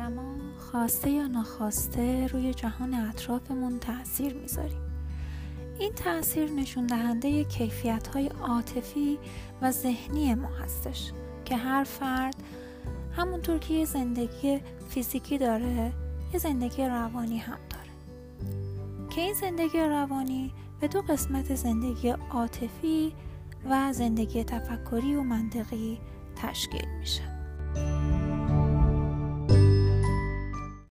آدما خواسته یا ناخواسته روی جهان اطرافمون تاثیر می‌ذاریم. این تاثیر نشون دهنده کیفیت های عاطفی و ذهنی ما هستش که هر فرد همونطور که یه زندگی فیزیکی داره یه زندگی روانی هم داره. که این زندگی روانی به دو قسمت زندگی عاطفی و زندگی تفکری و منطقی تشکیل میشه.